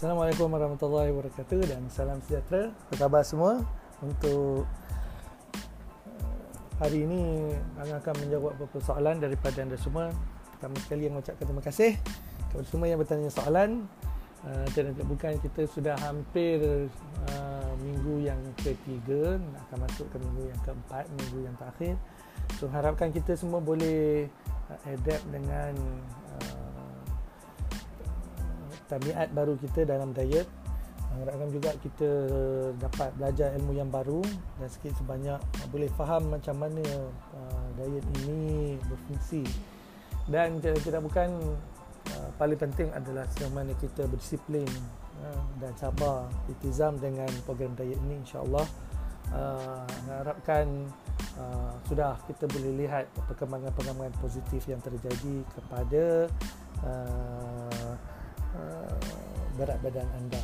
Assalamualaikum warahmatullahi wabarakatuh dan salam sejahtera. Apa khabar semua? Untuk uh, hari ini Angah akan menjawab beberapa soalan daripada anda semua. Pertama sekali yang mengucapkan terima kasih kepada semua yang bertanya soalan. Uh, dan bukan kita sudah hampir uh, minggu yang ketiga akan masuk ke minggu yang keempat, minggu yang terakhir. So harapkan kita semua boleh uh, adapt dengan uh, tabiat baru kita dalam diet harapkan juga kita dapat belajar ilmu yang baru dan sikit sebanyak boleh faham macam mana uh, diet ini berfungsi. Dan tidak bukan uh, paling penting adalah bagaimana kita berdisiplin uh, dan sabar itizam dengan program diet ini insyaallah. Harapkan sudah kita boleh lihat perkembangan-perkembangan positif yang terjadi kepada Uh, berat badan anda.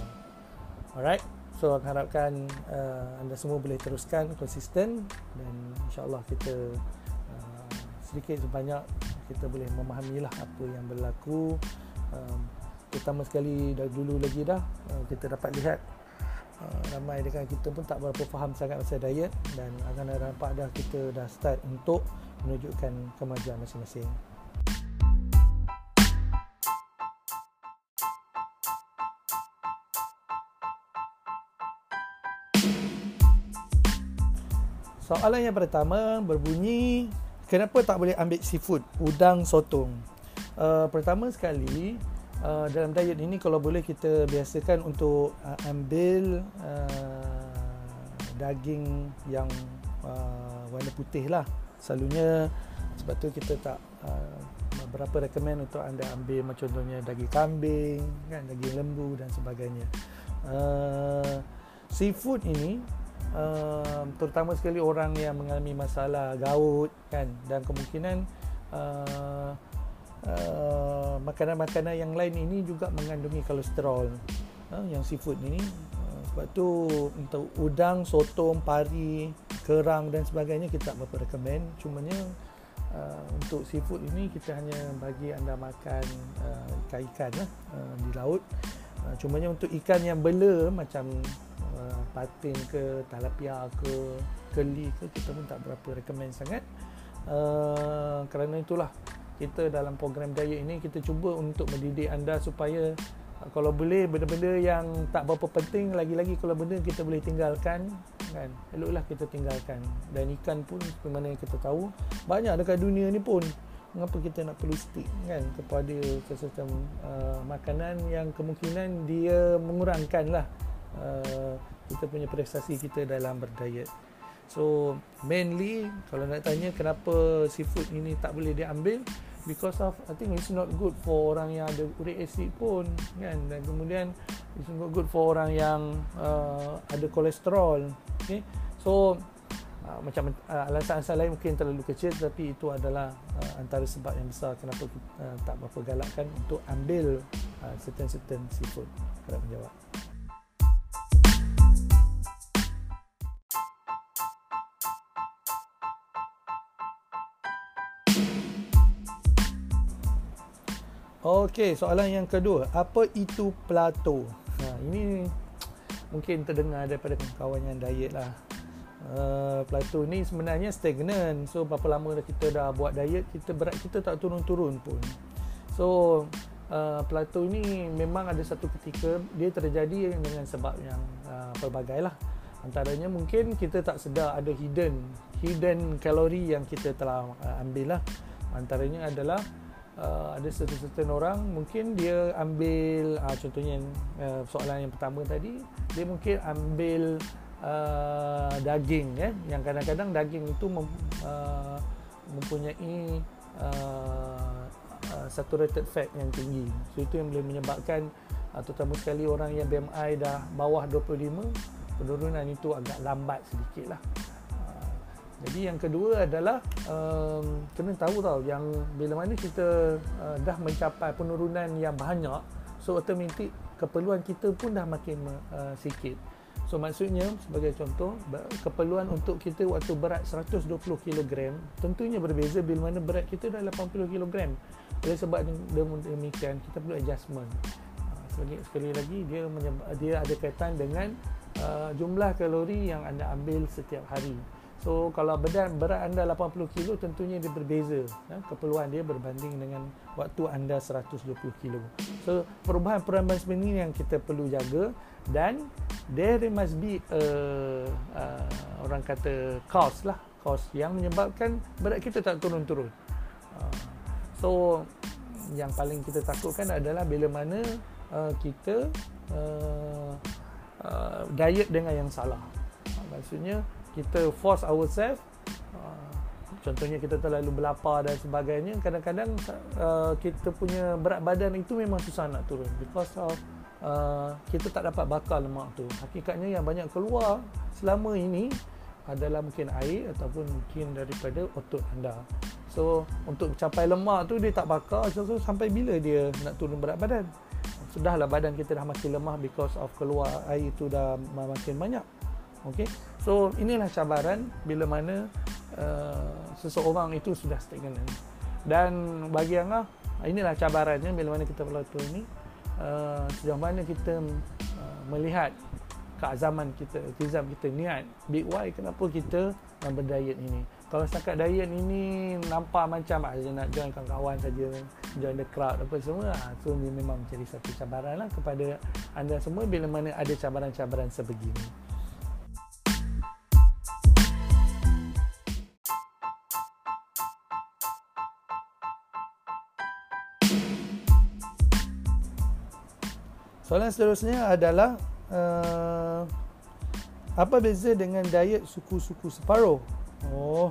Alright. So aku harapkan uh, anda semua boleh teruskan konsisten dan insyaallah kita uh, sedikit sebanyak kita boleh memahamilah apa yang berlaku. Um, terutama sekali dah dulu lagi dah uh, kita dapat lihat uh, ramai dengan kita pun tak berapa faham sangat pasal diet dan akan nampak dah kita dah start untuk menunjukkan kemajuan masing-masing. Soalan yang pertama berbunyi kenapa tak boleh ambil seafood udang sotong? Uh, pertama sekali uh, dalam diet ini kalau boleh kita biasakan untuk uh, ambil uh, daging yang uh, warna putih lah. Selalunya sebab tu kita tak uh, berapa recommend untuk anda ambil macam contohnya daging kambing, kan daging lembu dan sebagainya. Uh, seafood ini uh, terutama sekali orang yang mengalami masalah gout kan dan kemungkinan uh, uh, makanan-makanan yang lain ini juga mengandungi kolesterol uh, yang seafood ini. Uh, sebab tu untuk udang, sotong, pari, kerang dan sebagainya kita tak berapa recommend. Cumanya uh, untuk seafood ini kita hanya bagi anda makan uh, ikan-ikan lah, uh, di laut. Uh, cumanya untuk ikan yang bela macam patin ke talapia ke keli ke kita pun tak berapa recommend sangat. Uh, kerana itulah kita dalam program diet ini kita cuba untuk mendidik anda supaya uh, kalau boleh benda-benda yang tak berapa penting lagi-lagi kalau benda kita boleh tinggalkan kan? Eloklah kita tinggalkan. Dan ikan pun seperti yang kita tahu banyak dekat dunia ni pun mengapa kita nak perlu stick kan? Kepada sesuatu uh, makanan yang kemungkinan dia mengurangkan lah uh, kita punya prestasi kita dalam berdiet. So mainly kalau nak tanya kenapa seafood ini tak boleh diambil because of I think it's not good for orang yang ada uric acid pun kan dan kemudian it's not good for orang yang uh, ada kolesterol. Okay. So uh, macam uh, alasan-alasan lain mungkin terlalu kecil tapi itu adalah uh, antara sebab yang besar kenapa kita uh, tak berapa galakkan untuk ambil uh, certain-certain seafood. Harap menjawab. Okey, soalan yang kedua, apa itu plato? Ha, ini mungkin terdengar daripada kawan yang diet lah. Uh, plato ni sebenarnya stagnan. So berapa lama dah kita dah buat diet, kita berat kita tak turun-turun pun. So uh, plato ini memang ada satu ketika dia terjadi dengan sebab yang uh, pelbagai lah. Antaranya mungkin kita tak sedar ada hidden hidden kalori yang kita telah uh, ambil lah. Antaranya adalah uh, ada certain orang mungkin dia ambil uh, contohnya uh, soalan yang pertama tadi dia mungkin ambil uh, daging ya. Yang kadang-kadang daging itu mem, uh, mempunyai uh, uh, saturated fat yang tinggi. So itu yang boleh menyebabkan uh, terutama sekali orang yang BMI dah bawah 25 penurunan itu agak lambat sedikit lah jadi yang kedua adalah um, kena tahu tau yang bila mana kita uh, dah mencapai penurunan yang banyak so automatik keperluan kita pun dah makin uh, sikit. So maksudnya sebagai contoh keperluan untuk kita waktu berat 120 kg tentunya berbeza bila mana berat kita dah 80 kg. Oleh sebab demikian kita perlu adjustment. sekali, sekali lagi dia menyebab, dia ada kaitan dengan uh, jumlah kalori yang anda ambil setiap hari. So kalau berat, berat anda 80 kilo tentunya dia berbeza ya, keperluan dia berbanding dengan waktu anda 120 kilo. So perubahan-perubahan seperti ini yang kita perlu jaga dan there must be a, uh, orang kata cause lah cause yang menyebabkan berat kita tak turun-turun. Uh, so yang paling kita takutkan adalah bila mana uh, kita uh, uh, diet dengan yang salah. Uh, maksudnya kita force ourselves uh, contohnya kita terlalu berlapar dan sebagainya kadang-kadang uh, kita punya berat badan itu memang susah nak turun because of uh, kita tak dapat bakar lemak tu. Hakikatnya yang banyak keluar selama ini adalah mungkin air ataupun mungkin daripada otot anda. So untuk capai lemak tu dia tak bakar so, so sampai bila dia nak turun berat badan? Sudahlah badan kita dah makin lemah because of keluar air itu dah makin banyak Okey. So inilah cabaran bila mana uh, seseorang itu sudah stagnant. Dan bagi Angah, inilah cabarannya bila mana kita berlaku ini uh, sejauh mana kita uh, melihat keazaman kita, kizam kita niat big why kenapa kita uh, berdiet ini. Kalau setakat diet ini nampak macam aja nak join kawan-kawan saja, join the crowd apa semua, ah, so ini memang menjadi satu cabaran lah kepada anda semua bila mana ada cabaran-cabaran sebegini. Soalan seterusnya adalah uh, apa beza dengan diet suku-suku separuh? Oh,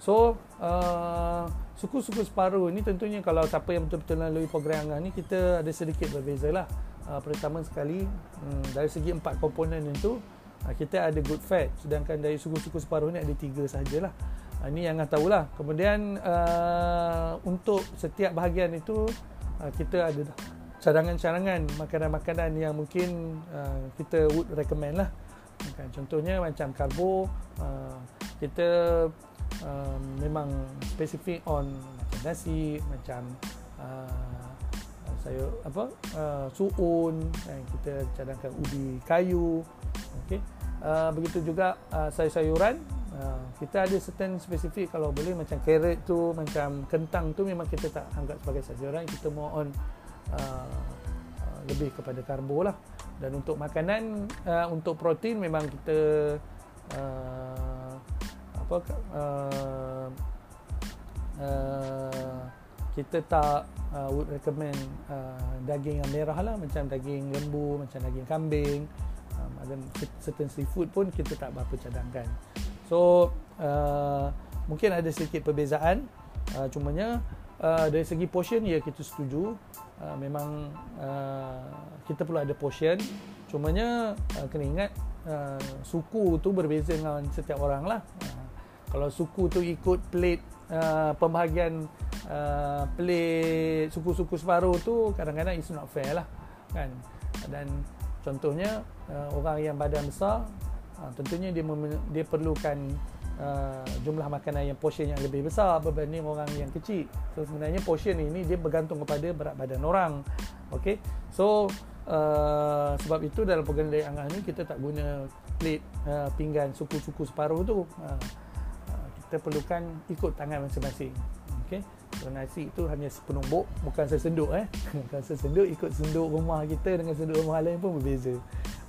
so uh, suku-suku separuh ini tentunya kalau siapa yang betul-betul melalui program Angah ni kita ada sedikit berbeza lah. Uh, pertama sekali um, dari segi empat komponen itu uh, kita ada good fat, sedangkan dari suku-suku separuh ni ada tiga sajalah. Uh, ini yang Angah tahulah. Kemudian uh, untuk setiap bahagian itu uh, kita ada cadangan-cadangan makanan-makanan yang mungkin uh, kita would recommend lah. Okay, contohnya macam karbo uh, kita uh, memang spesifik on macam nasi macam uh, sayur apa uh, suun dan kita cadangkan ubi kayu okey. Uh, begitu juga uh, sayur-sayuran uh, kita ada certain spesifik kalau boleh macam carrot tu macam kentang tu memang kita tak anggap sebagai sayuran kita more on Uh, uh, lebih kepada karbo lah. Dan untuk makanan uh, untuk protein memang kita uh, apa uh, uh, kita tak uh, would recommend uh, daging yang merah lah. Macam daging lembu macam daging kambing um, ada certain seafood pun kita tak berapa cadangkan. So uh, mungkin ada sedikit perbezaan. Uh, cumanya uh, dari segi portion ya kita setuju uh, memang uh, kita perlu ada portion. Cumanya uh, kena ingat uh, suku tu berbeza dengan setiap orang lah. Uh, kalau suku tu ikut plate uh, pembahagian uh, plate suku-suku separuh tu kadang-kadang it's not fair lah kan? Dan contohnya uh, orang yang badan besar uh, tentunya dia dia perlukan uh, jumlah makanan yang portion yang lebih besar berbanding orang yang kecil. So sebenarnya portion ini dia bergantung kepada berat badan orang. Okey. So uh, sebab itu dalam program dari Angah ni kita tak guna plate uh, pinggan suku-suku separuh tu. Uh, kita perlukan ikut tangan masing-masing. Okey. So nasi itu hanya sepenumbuk bukan sesenduk eh. Bukan sesenduk ikut senduk rumah kita dengan senduk rumah lain pun berbeza.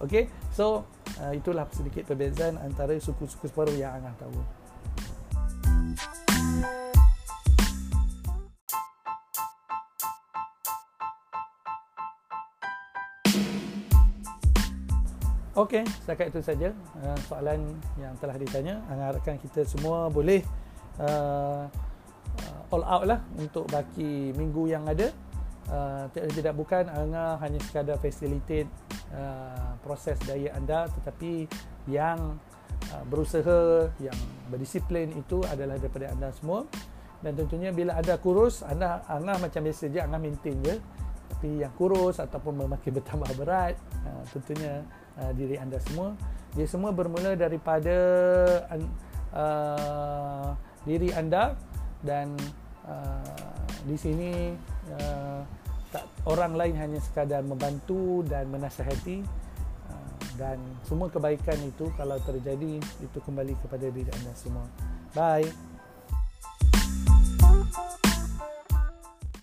Okey. So uh, itulah sedikit perbezaan antara suku-suku separuh yang Angah tahu. Okey, setakat itu saja uh, soalan yang telah ditanya. Angah harapkan kita semua boleh uh, uh, all out lah untuk baki minggu yang ada. Uh, tidak bukan Angah hanya sekadar facilitate Uh, proses daya anda tetapi yang uh, berusaha yang berdisiplin itu adalah daripada anda semua. Dan tentunya bila ada kurus anda anda macam biasa je anda maintain je. Tapi yang kurus ataupun memakin bertambah berat uh, tentunya uh, diri anda semua. Dia semua bermula daripada uh, diri anda. Dan uh, di sini uh, tak orang lain hanya sekadar membantu dan menasihati uh, dan semua kebaikan itu kalau terjadi itu kembali kepada diri anda semua. Bye